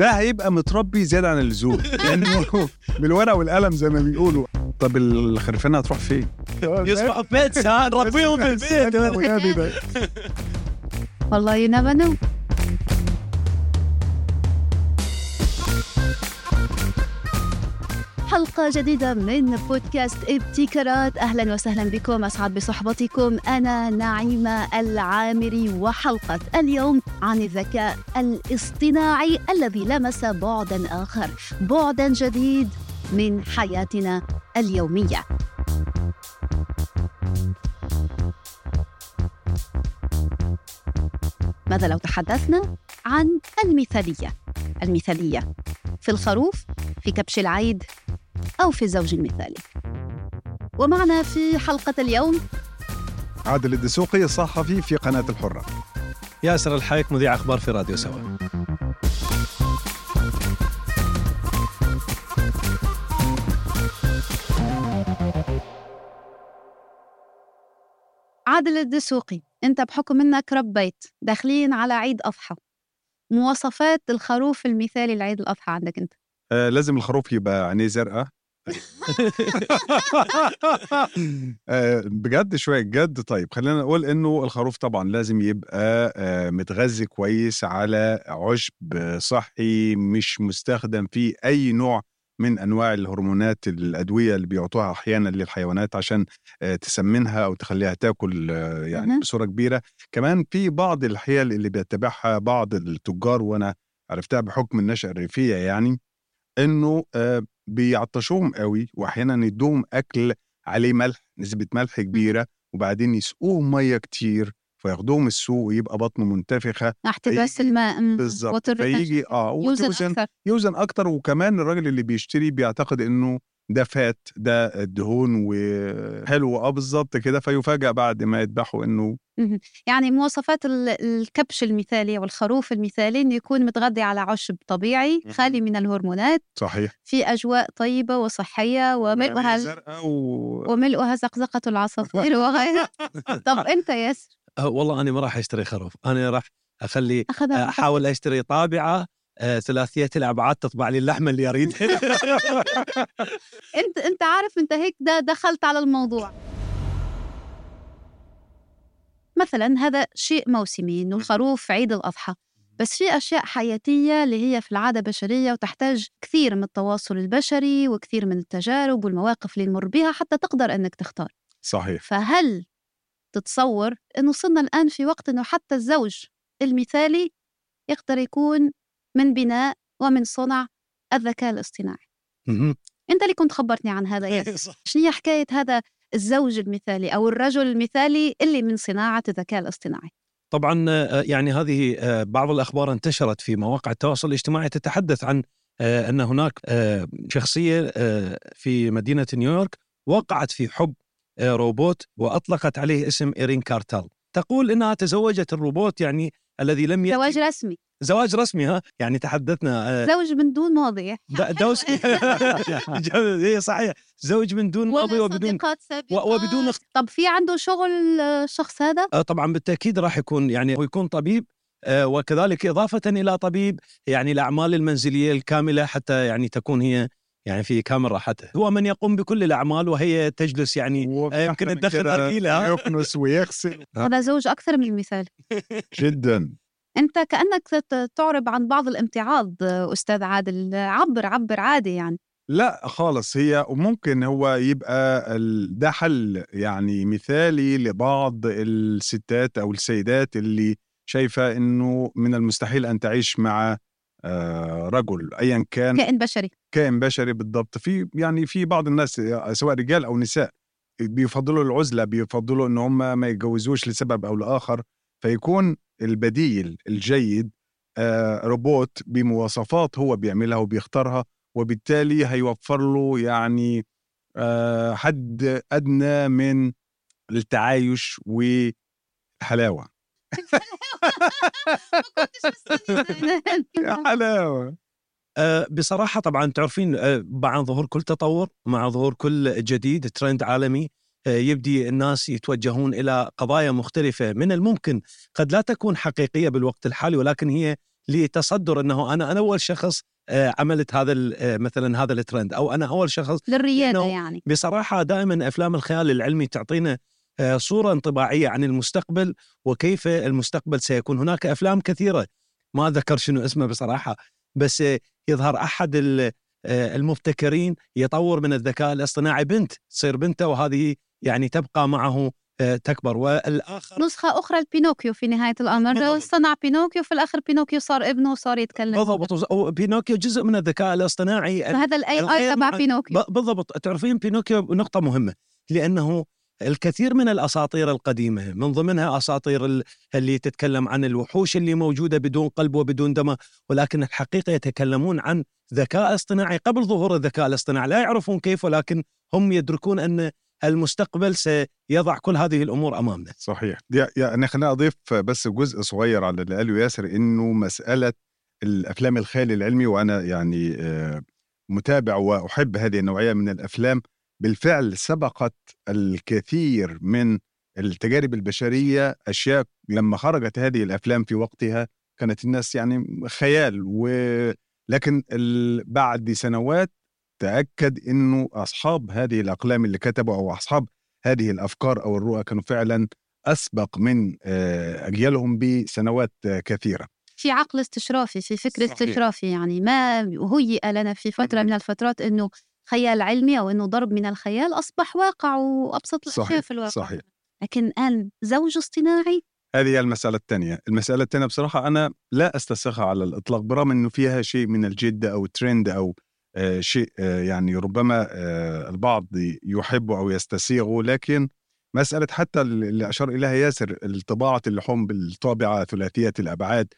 ده هيبقى متربي زيادة عن اللزوم. لأنه بالورقة والقلم زي ما بيقولوا. طب الخرفانه هتروح فين؟ يصبحوا في بيت نربيهم في البيت. والله never know. حلقة جديدة من بودكاست ابتكارات. أهلا وسهلا بكم أسعد بصحبتكم. أنا نعيمة العامري وحلقة اليوم عن الذكاء الاصطناعي الذي لمس بعدا آخر بعدا جديد من حياتنا اليومية. ماذا لو تحدثنا عن المثالية؟ المثالية في الخروف في كبش العيد أو في الزوج المثالي ومعنا في حلقة اليوم. عادل الدسوقي الصحفي في قناة الحرة. ياسر الحايك مذيع أخبار في راديو سوا. عادل الدسوقي أنت بحكم أنك ربيت داخلين على عيد أضحى. مواصفات الخروف المثالي لعيد الأضحى عندك أنت؟ آه لازم الخروف يبقى عينيه زرقاء. آه بجد شوية جد طيب خلينا نقول إنه الخروف طبعا لازم يبقى آه متغذي كويس على عشب صحي مش مستخدم فيه أي نوع من أنواع الهرمونات الأدوية اللي بيعطوها أحيانا للحيوانات عشان آه تسمنها أو تخليها تاكل يعني. بصورة كبيرة كمان في بعض الحيل اللي بيتبعها بعض التجار وأنا عرفتها بحكم النشأة الريفية يعني إنه بيعطشوهم قوي واحيانا يدوهم أكل عليه ملح نسبة ملح كبيرة وبعدين يسقوهم مية كتير فياخدوهم السوق ويبقى بطنه منتفخة احتباس الماء مم. بالظبط. فيجي آه يوزن وتوزن أكثر يوزن أكتر وكمان الراجل اللي بيشتري بيعتقد إنه ده فات ده دهون وحلو آه بالظبط كده فيفاجأ بعد ما يذبحوا إنه يعني مواصفات ال- الكبش المثالي والخروف المثالي إنه يكون متغذي على عشب طبيعي. خالي من الهرمونات صحيح. في أجواء طيبة وصحية وملؤها و... وملؤها زقزقة العصافير وغيرها طب أنت ياسر؟ أه، والله أنا ما راح أشتري خروف أنا راح أخلي أخذها أحاول أشتري طابعة ثلاثية الأبعاد تطبع لي اللحمة اللي اريدها انت انت عارف انت هيك ده دخلت على الموضوع. مثلا هذا شيء موسمي إنه الخروف عيد الأضحى. بس في أشياء حياتية اللي هي في العادة بشرية وتحتاج كثير من التواصل البشري وكثير من التجارب والمواقف اللي نمر بها حتى تقدر إنك تختار. صحيح. فهل تتصور إنه صرنا الآن في وقت إنه حتى الزوج المثالي يقدر يكون من بناء ومن صنع الذكاء الاصطناعي. أنت اللي كنت خبرتني عن هذا ياسر صح. شنو هي حكاية هذا الزوج المثالي أو الرجل المثالي اللي من صناعة الذكاء الاصطناعي طبعا آه، يعني هذه آه، بعض الأخبار انتشرت في مواقع التواصل الاجتماعي تتحدث عن آه، أن هناك شخصية في مدينة نيويورك وقعت في حب روبوت وأطلقت عليه اسم إيرين كارتال تقول إنها تزوجت الروبوت يعني الذي لم يأتي. زواج رسمي. زواج رسمي ها؟ يعني تحدثنا آه، زوج من دون مواضيع د- دوس. هي صحيح. زوج من دون ماضي وبدون وبدون اخت- طب في عنده شغل آه، الشخص هذا؟ آه، طبعا بالتأكيد راح يكون يعني هو يكون طبيب آه، وكذلك إضافة إلى طبيب يعني الأعمال المنزلية الكاملة حتى يعني تكون هي يعني في كامل راحته هو من يقوم بكل الأعمال وهي تجلس يعني آه، يمكن تدخل ها؟ يكنس ويغسل. هذا زوج أكثر من المثال. جدا. أنت كأنك تعرب عن بعض الامتعاض آه، أستاذ عادل. عبر عبر عادي يعني. لا خالص هي وممكن هو يبقى ده حل يعني مثالي لبعض الستات أو السيدات اللي شايفة إنه من المستحيل أن تعيش مع آه، رجل ايا كان. كائن بشري. كائن بشري بالضبط. في يعني في بعض الناس سواء رجال أو نساء بيفضلوا العزلة بيفضلوا إن هم ما يتجوزوش لسبب أو لآخر فيكون البديل الجيد آه، روبوت بمواصفات هو بيعملها وبيختارها وبالتالي هيوفر له يعني آه، حد أدنى من التعايش والحلاوة. يا حلاوة! آه، بصراحة طبعا تعرفين آه، مع ظهور كل تطور مع ظهور كل جديد ترند عالمي آه، يبدي الناس يتوجهون إلى قضايا مختلفة من الممكن قد لا تكون حقيقية بالوقت الحالي ولكن هي لتصدر إنه أنا أنا أول شخص آه، عملت هذا آه، مثلا هذا الترند أو أنا أول شخص للريادة يعني. بصراحة دائما أفلام الخيال العلمي تعطينا آه، صورة انطباعية عن المستقبل وكيف المستقبل سيكون. هناك أفلام كثيرة ما اتذكر شنو اسمه بصراحة بس يظهر أحد آه، المبتكرين يطور من الذكاء الاصطناعي. بنت تصير بنته وهذه يعني تبقى معه آه، تكبر. والآخر نسخة أخرى لبينوكيو في نهاية الأمر. بالضبط. صنع بينوكيو في الآخر بينوكيو صار ابنه وصار يتكلم. بالضبط. وبينوكيو جزء من الذكاء الاصطناعي. فهذا ال AI تبع بينوكيو. بالضبط. تعرفين بينوكيو نقطة مهمة لأنه الكثير من الأساطير القديمة من ضمنها أساطير ال- اللي تتكلم عن الوحوش اللي موجودة بدون قلب وبدون دم ولكن الحقيقة يتكلمون عن ذكاء اصطناعي. قبل ظهور الذكاء الاصطناعي لا يعرفون كيف ولكن هم يدركون أن المستقبل سيضع كل هذه الأمور أمامنا. صحيح. يعني خليني أضيف بس جزء صغير على اللي قاله ياسر إنه مسألة الأفلام الخيال العلمي وأنا يعني آه، متابع وأحب هذه النوعية من الأفلام. بالفعل سبقت الكثير من التجارب البشرية أشياء لما خرجت هذه الأفلام في وقتها كانت الناس يعني خيال ولكن ال- بعد سنوات تأكد إنه أصحاب هذه الأقلام اللي كتبوا أو أصحاب هذه الأفكار أو الرؤى كانوا فعلا أسبق من آه، أجيالهم بسنوات كثيرة في عقل استشرافي في فكر صحيح. استشرافي يعني ما هيئ لنا في فترة من الفترات أنه خيال علمي أو أنه ضرب من الخيال أصبح واقع وأبسط الأشياء في الواقع. صحيح. لكن الآن زوج اصطناعي. هذه هي المسألة الثانية. المسألة الثانية بصراحة أنا لا أستسخها على الإطلاق برغم أنه فيها شيء من الجد أو ترند أو آه، شيء آه، يعني ربما آه، البعض يحبه أو يستسيغه لكن مسألة حتى اللي أشار إليها ياسر الطباعة اللحوم بالطابعة ثلاثية الأبعاد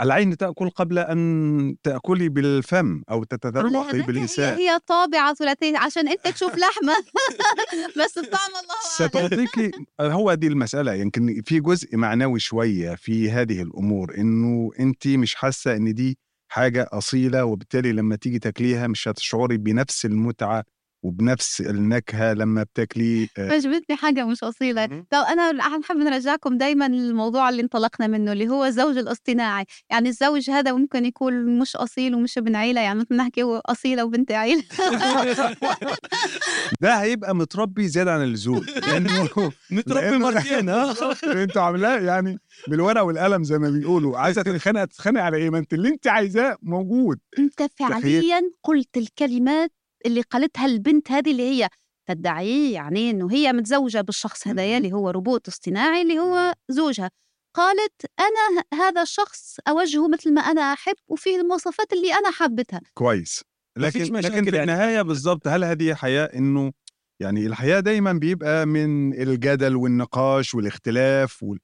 العين تأكل قبل أن تأكلي بالفم أو تتذوقي هذاك باللسان هي, هي طابعة ثلاثية عشان أنت تشوف لحمة. بس الطعم الله ستعطيكي هو دي المسألة يمكن في جزء معنوي شوية في هذه الأمور إنه أنت مش حاسة إن دي حاجة أصيلة وبالتالي لما تيجي تاكليها مش هتشعري بنفس المتعة وبنفس النكهة لما بتاكلي آه، عجبتني حاجة مش أصيلة. مهم. طب أنا حنحب نرجعكم دايما للموضوع اللي انطلقنا منه اللي هو الزوج الاصطناعي. يعني الزوج هذا ممكن يكون مش أصيل ومش ابن عيلة يعني مثل نحكي هو أصيلة وبنت عيلة. ده هيبقى متربي زيادة عن اللزوم لأنه متربي مرتين ها أنتوا عاملاه يعني بالورقة والقلم زي ما بيقولوا. عايزة تتخانق تتخانق على إيه؟ ما أنت اللي أنت عايزاه موجود. أنت فعليا قلت الكلمات اللي قالتها البنت هذه اللي هي تدعيه يعني إنه هي متزوجة بالشخص هذايا اللي هو روبوت اصطناعي اللي هو زوجها. قالت أنا هذا الشخص أوجهه مثل ما أنا أحب وفيه المواصفات اللي أنا حبتها كويس. لكن لكن في يعني. النهاية بالظبط هل هذه حياة إنه يعني الحياة دايما بيبقى من الجدل والنقاش والاختلاف وال...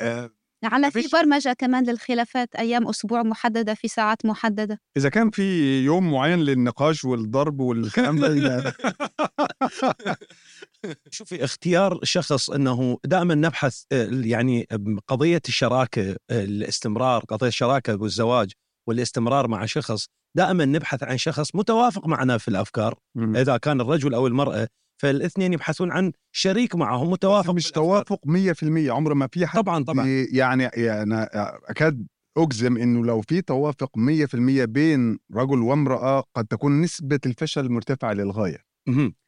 آه على في برمجة كمان للخلافات أيام أسبوع محددة في ساعات محددة إذا كان في يوم معين للنقاش والضرب والكلام ده شوفي اختيار شخص إنه دائما نبحث آه، يعني قضية الشراكة آه، الاستمرار قضية الشراكة والزواج والاستمرار مع شخص دائما نبحث عن شخص متوافق معنا في الأفكار. إذا كان الرجل أو المرأة فالاثنين يبحثون عن شريك معهم متوافق مش. توافق 100% عمر ما في حد طبعا طبعا يعني يعني أنا أكاد أجزم إنه لو في توافق 100% بين رجل وامرأة قد تكون نسبة الفشل مرتفعة للغاية.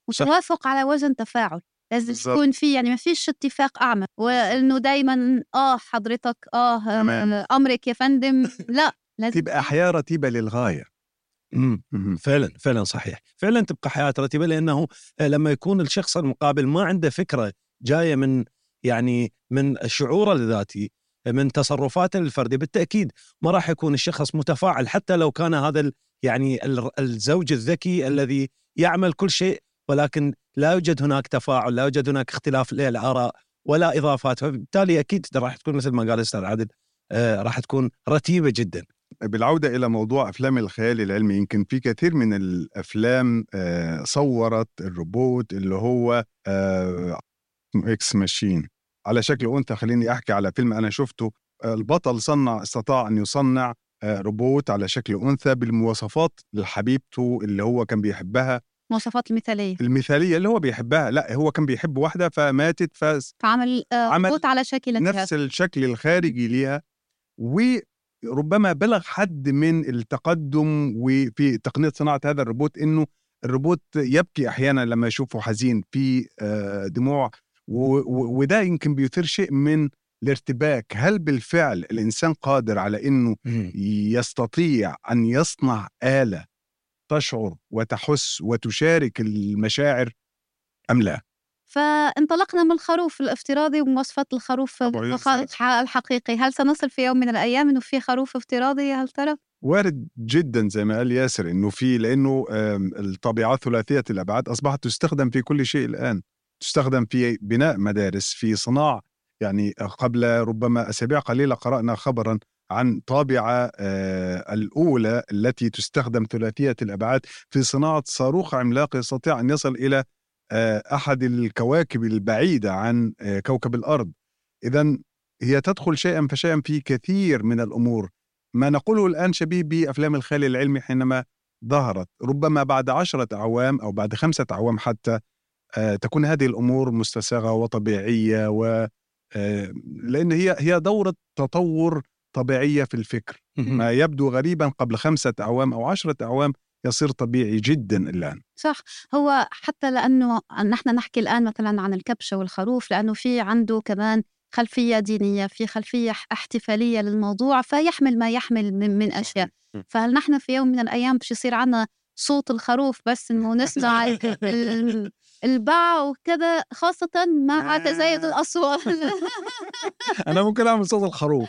وتوافق على وزن تفاعل لازم بالظبط. يكون في يعني ما فيش اتفاق أعمى وإنه دايما آه حضرتك آه تمام. آه، أمرك يا فندم لا لازم تبقى حياه رتيبه للغاية فعلا فعلا صحيح. فعلا تبقى حياة رتيبه لأنه آه، لما يكون الشخص المقابل ما عنده فكرة جاية من يعني من شعوره الذاتي من تصرفاته الفردية بالتأكيد ما راح يكون الشخص متفاعل حتى لو كان هذا يعني ال- الزوج الذكي الذي يعمل كل شيء ولكن لا يوجد هناك تفاعل لا يوجد هناك اختلاف للآراء ولا إضافات. فبالتالي أكيد راح تكون مثل ما قال الاستاذ عادل آه، راح تكون رتيبة جدا. بالعودة إلى موضوع أفلام الخيال العلمي يمكن في كثير من الأفلام آه، صورت الروبوت اللي هو آه، إكس ماشين على شكل أنثى خليني أحكي على فيلم أنا شفته. آه، البطل صنع استطاع أن يصنع آه، روبوت على شكل أنثى بالمواصفات لحبيبته اللي هو كان بيحبها. مواصفات المثالية. المثالية اللي هو بيحبها. لا هو كان بيحب واحدة فماتت فنفس فعمل آه عمل روبوت على شكل جهاز الشكل الخارجي ليها. و ربما بلغ حد من التقدم وفي تقنية صناعة هذا الروبوت إنه الروبوت يبكي أحيانا لما يشوفه حزين في آه، دموع وده يمكن بيثير شيء من الارتباك هل بالفعل الإنسان قادر على إنه. يستطيع أن يصنع آلة تشعر وتحس وتشارك المشاعر أم لا فانطلقنا من الخروف الافتراضي ومواصفات الخروف الحقيقي. هل سنصل في يوم من الأيام أنه في خروف افتراضي هل ترى؟ وارد جدا زي ما قال ياسر إنه في لأنه آم، الطبيعات ثلاثية الأبعاد أصبحت تستخدم في كل شيء الآن. تستخدم في بناء مدارس في صناع يعني قبل ربما أسابيع قليلة قرأنا خبرا عن طابعة آه، الأولى التي تستخدم ثلاثية الأبعاد في صناعة صاروخ عملاق يستطيع أن يصل إلى أحد الكواكب البعيدة عن آه، كوكب الأرض. اذا هي تدخل شيئا فشيئا في كثير من الأمور. ما نقوله الآن شبيه بأفلام الخيال العلمي حينما ظهرت. ربما بعد عشرة أعوام أو بعد خمسة أعوام حتى آه، تكون هذه الأمور مستساغة وطبيعية و آه، لأن هي هي دورة تطور طبيعية في الفكر. ما يبدو غريبا قبل خمسة أعوام أو عشرة أعوام يصير طبيعي جدا الآن. صح. هو حتى لأنه نحن نحكي الآن مثلا عن الكبشة والخروف لأنه في عنده كمان خلفية دينية في خلفية احتفالية للموضوع فيحمل ما يحمل من, من أشياء. فهل نحن في يوم من الأيام بش يصير عنا صوت الخروف بس إنه نسمع الباع وكذا خاصة مع تزايد الأصوات. أنا ممكن أعمل صوت الخروف.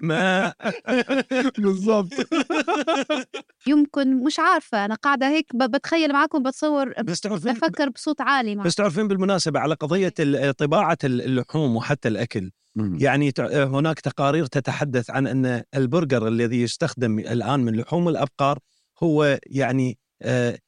ما بالضبط. يمكن مش عارفة أنا قاعدة هيك بتخيل معكم بتصور بس تعرفين بفكر بصوت عالي معكم بس تعرفين بالمناسبة على قضية ال- طباعة اللحوم وحتى الأكل يعني هناك تقارير تتحدث عن أن البرجر الذي يستخدم الآن من لحوم الأبقار هو يعني آه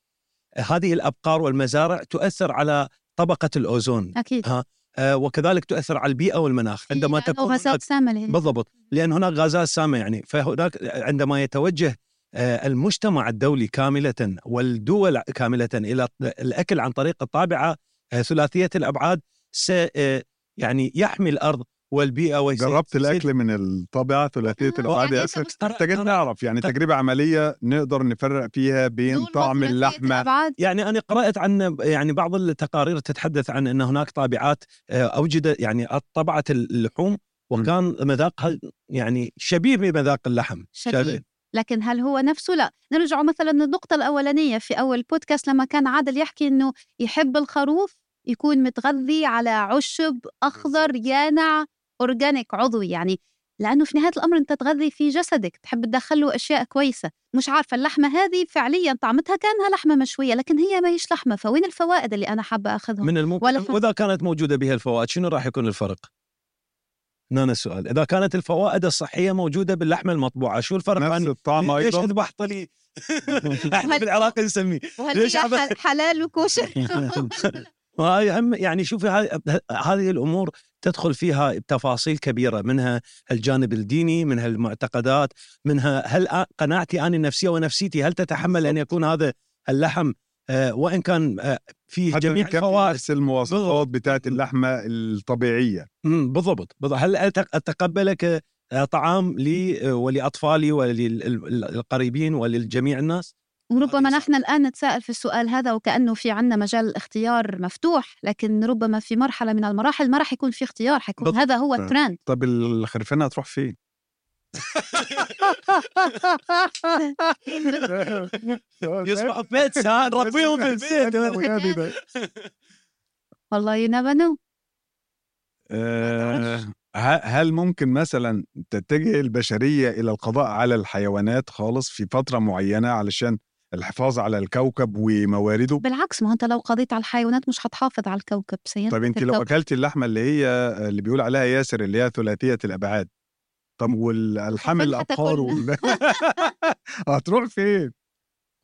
هذه الأبقار والمزارع تؤثر على طبقة الأوزون أكيد. ها، آه وكذلك تؤثر على البيئة والمناخ. عندما تكون غازات سامة بالضبط لأن هناك غازات سامة يعني فهناك عندما يتوجه آه، المجتمع الدولي كاملة والدول كاملة إلى الأكل عن طريق الطابعة آه، ثلاثية الأبعاد س يعني يحمي الأرض والبيئة ويس- جربت سيد- الأكل من أنت ياسر مستغرب. محتاجين نعرف يعني طب- تجربة عملية نقدر نفرق فيها بين طعم اللحمة. الأبعاد يعني أنا قرأت عن يعني بعض التقارير تتحدث عن إن هناك طابعات آه، اوجد يعني طبعت اللحوم وكان مذاقها يعني شبيه بمذاق اللحم. شديد لكن هل هو نفسه؟ لا. نرجع مثلا للنقطة الأولانية في أول بودكاست لما كان عادل يحكي إنه يحب الخروف يكون متغذي على عشب أخضر يانع أورجانيك عضوي يعني لأنه في نهاية الأمر أنت تغذي في جسدك تحب تدخله أشياء كويسة. مش عارفة اللحمة هذه فعليا طعمتها كأنها لحمة مشوية لكن هي ما هيش لحمة فوين الفوائد اللي أنا حابة أخذهم؟ من الممكن ولا ف- وإذا كانت موجودة بها الفوائد شنو راح يكون الفرق؟ هنا السؤال. إذا كانت الفوائد الصحية موجودة باللحمة المطبوعة شو الفرق نفس عن الطعم ليش أيضا. أذبح طلي؟ إحنا بالعراق نسميه. ليش حلال وكوشر وهاي هم يعني شوفي هاي- هذه الأمور تدخل فيها تفاصيل كبيرة منها الجانب الديني منها المعتقدات منها هل قناعتي أنا النفسيه ونفسيتي هل تتحمل أن يكون هذا اللحم؟ آه، وإن كان آه، فيه جميع الفوائد المواصفات بتاعت اللحمة الطبيعية. مم، بالضبط. بالضبط هل أتقبلك آه، طعام لي ولأطفالي وللقريبين وللجميع الناس؟ وربما نحن الآن نتساءل في السؤال هذا وكأنه في عنا مجال الاختيار مفتوح لكن ربما في مرحلة من المراحل ما راح يكون في اختيار حيكون. هذا هو آه. الترند طب الخرفانة هتروح فين؟ يصبحوا في بيت ها نربيهم في البيت والله know آه، هل ممكن مثلا تتجه البشرية إلى القضاء على الحيوانات خالص في فترة معينة علشان الحفاظ على الكوكب وموارده؟ بالعكس ما هو أنت لو قضيت على الحيوانات مش حتحافظ على الكوكب سينتهي طيب أنت لو. اكلت اللحمة اللي هي اللي بيقول عليها ياسر اللي هي ثلاثية الأبعاد طب والألحام فين الابقار وال... هتروح فين؟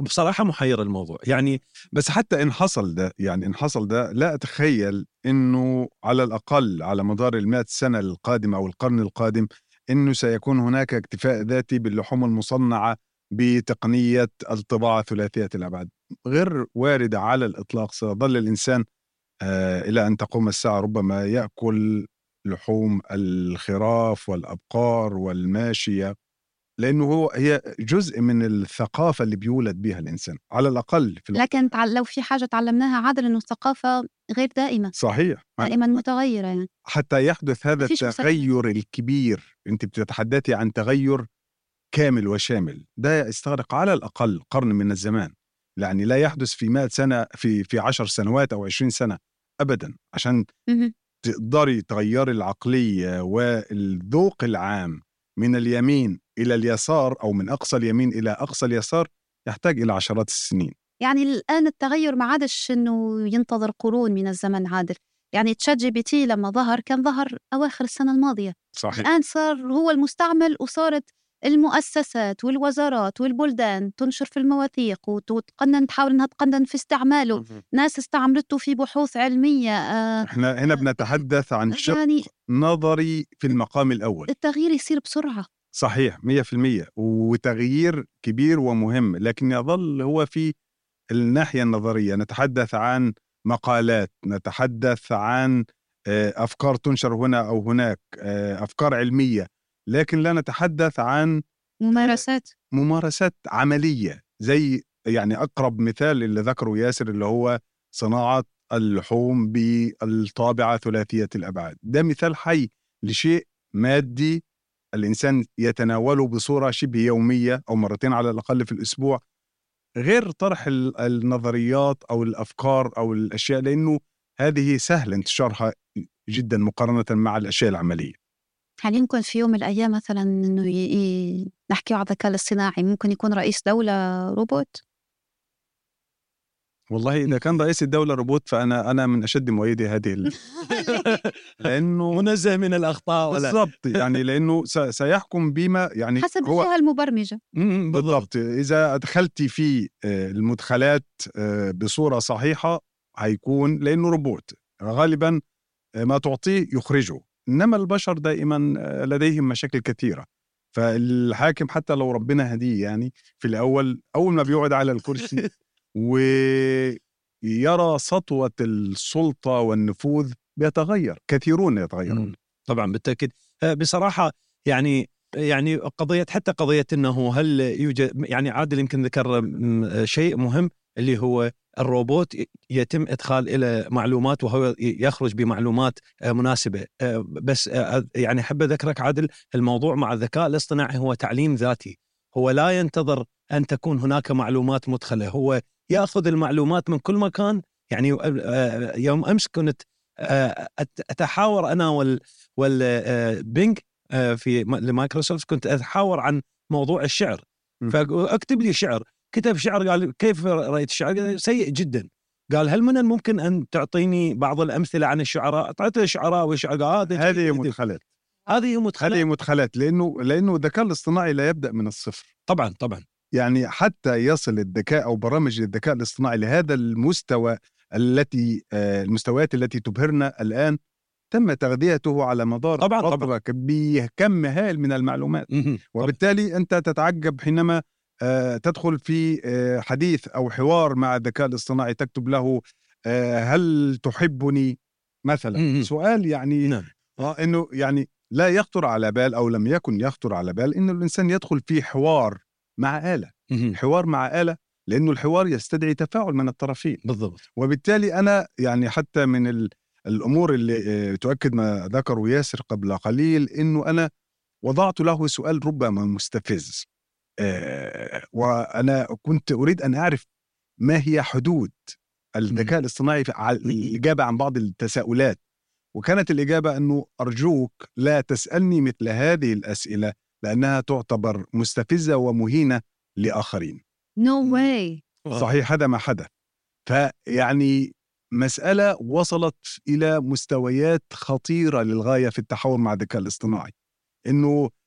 بصراحة محير الموضوع يعني بس حتى إن حصل ده يعني إن حصل ده لا أتخيل إنه على الأقل على مدار المائة سنة القادمة أو القرن القادم إنه سيكون هناك اكتفاء ذاتي باللحوم المصنعة بتقنية الطباعة ثلاثيه الابعاد غير وارده على الإطلاق سيظل الإنسان آه إلى أن تقوم الساعة ربما يأكل لحوم الخراف والأبقار والماشية لأنه هو هي جزء من الثقافة اللي بيولد بها الإنسان. على الأقل في الوقت. لكن لو في حاجة تعلمناها عادل إنه الثقافة غير دائمة. صحيح. دائما متغيرة يعني. حتى يحدث هذا. التغير الكبير. أنت بتتحدثي عن تغير كامل وشامل. ده يستغرق على الأقل قرن من الزمان. يعني لا يحدث في 100 سنة في في 10 سنوات أو 20 سنة ابدا. عشان. تقدري تغيري العقلية والذوق العام من اليمين إلى اليسار أو من أقصى اليمين إلى أقصى اليسار يحتاج إلى عشرات السنين. يعني الآن التغير ما عادش إنه ينتظر قرون من الزمن عادل. يعني ChatGPT لما ظهر كان ظهر أواخر السنة الماضية. صحيح. الآن صار هو المستعمل وصارت المؤسسات والوزارات والبلدان تنشر في المواثيق وت- وتقنن تحاول إنها تقنن في استعماله. ناس استعملته في بحوث علمية آه إحنا هنا بنتحدث عن شق يعني نظري في المقام الأول. التغيير يصير بسرعة. صحيح 100% وتغيير كبير ومهم لكن يظل هو في الناحية النظرية. نتحدث عن مقالات نتحدث عن آه، أفكار تنشر هنا أو هناك آه، أفكار علمية. لكن لا نتحدث عن ممارسات. ممارسات عملية زي يعني أقرب مثال اللي ذكره ياسر اللي هو صناعة اللحوم بالطابعة ثلاثية الأبعاد. ده مثال حي لشيء مادي الإنسان يتناوله بصورة شبه يومية أو مرتين على الأقل في الأسبوع غير طرح ال- النظريات أو الأفكار أو الأشياء لأنه هذه سهل انتشارها جدا مقارنة مع الأشياء العملية. هل يمكن في يوم من الأيام مثلا إنه ي... ي... نحكي على الذكاء الاصطناعي ممكن يكون رئيس دولة روبوت؟ والله إذا كان رئيس الدولة روبوت فأنا أنا من أشد مؤيدي هذه ال... لأنه منزه من الأخطاء ولا بالضبط يعني لأنه س... سيحكم بما يعني حسب هو الجهه المبرمجة. بالضبط. إذا دخلتي في آه، المدخلات آه، بصورة صحيحة هيكون لأنه روبوت. غالبا آه، ما تعطيه يخرجه. إنما البشر دائما آه، لديهم مشاكل كثيرة. فالحاكم حتى لو ربنا هديه يعني في الأول أول ما بيقعد على الكرسي ويرى سطوة السلطة والنفوذ بيتغير كثيرون يتغيرون. طبعا بالتأكيد. آه، بصراحة يعني يعني قضية حتى قضية إنه هل يوجد يعني عادل يمكن ذكر شيء مهم. اللي هو الروبوت يتم إدخال إلى معلومات وهو يخرج بمعلومات آه، مناسبة. آه، بس آه، يعني أحب أذكرك عادل الموضوع مع الذكاء الاصطناعي هو تعليم ذاتي. هو لا ينتظر أن تكون هناك معلومات مدخلة. هو يأخذ المعلومات من كل مكان. يعني يوم أمس كنت أتحاور أنا وال وال Bing في لمايكروسوفت كنت أتحاور عن موضوع الشعر. فأكتب لي شعر. كتب شعر قال كيف رأيت الشعر؟ قال سيء جدا قال هل من الممكن أن تعطيني بعض الأمثلة عن الشعراء؟ أعطيت الشعراء والشعر قال هذه. مدخلات هذه مدخلات هذه مدخلات لأنه لأنه الذكاء الاصطناعي لا يبدأ من الصفر طبعا طبعا يعني حتى يصل الذكاء أو برامج الذكاء الاصطناعي لهذا المستوى التي آه، المستويات التي تبهرنا الآن تم تغذيته على مدار طبعاً، طبعاً. بكم هائل من المعلومات. وبالتالي أنت تتعجب حينما تدخل في آه، حديث أو حوار مع الذكاء الاصطناعي تكتب له آه، هل تحبني؟ مثلا. مم. سؤال يعني نعم. آه إنه يعني لا يخطر على بال أو لم يكن يخطر على بال إنه الإنسان يدخل في حوار مع آلة. حوار مع آلة لأنه الحوار يستدعي تفاعل من الطرفين. بالضبط. وبالتالي أنا يعني حتى من ال- الأمور اللي آه، تؤكد ما ذكره ياسر قبل قليل إنه أنا وضعت له سؤال ربما مستفز. آه، وأنا كنت أريد أن أعرف ما هي حدود الذكاء الاصطناعي في على الإجابة عن بعض التساؤلات. وكانت الإجابة أنه أرجوك لا تسألني مثل هذه الأسئلة لأنها تعتبر مستفزة ومهينة لآخرين. نو واي صحيح هذا ما حدث. فيعني مسألة وصلت إلى مستويات خطيرة للغاية في التحاور مع الذكاء الاصطناعي. إنه آه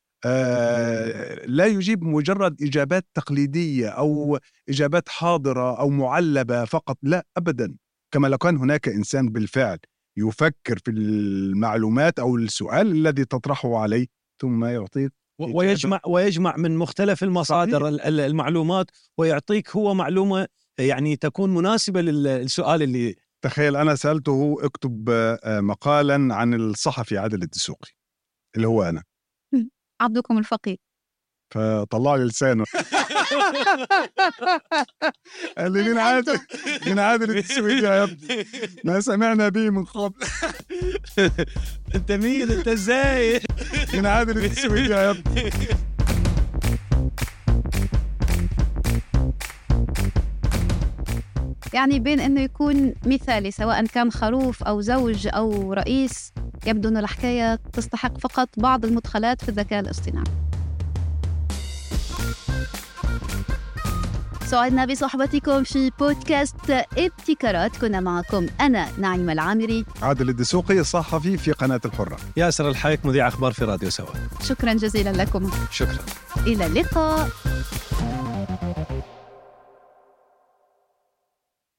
لا يجيب مجرد إجابات تقليدية أو إجابات حاضرة أو معلبة فقط لا أبدا. كما لو كان هناك إنسان بالفعل يفكر في المعلومات أو السؤال الذي تطرحه عليه ثم يعطيك ويجمع ويجمع من مختلف المصادر صحيح. ال- ال- المعلومات ويعطيك هو معلومة يعني تكون مناسبة لل- للسؤال اللي تخيل أنا سألته اكتب آه، مقالا عن الصحفي عادل الدسوقي اللي هو أنا. عبدكم الفقير فطلع لي لسانه. قال لي مين عادل؟ مين عادل الدسوقي يا ابني؟ ما سمعنا به من قبل. انت مين؟ انت إزاي؟ مين عادل الدسوقي يا ابني؟ يعني بين إنه يكون مثالي سواء كان خروف أو زوج أو رئيس يبدو انه الحكاية تستحق فقط بعض المدخلات في الذكاء الاصطناعي. سعدنا بصحبتكم في بودكاست ابتكارات. كنا معكم أنا نعيمة العامري. عادل الدسوقي صحفي في قناة الحرة. ياسر الحايك مذيع أخبار في راديو سوا. شكرا جزيلا لكم. شكرا. إلى اللقاء.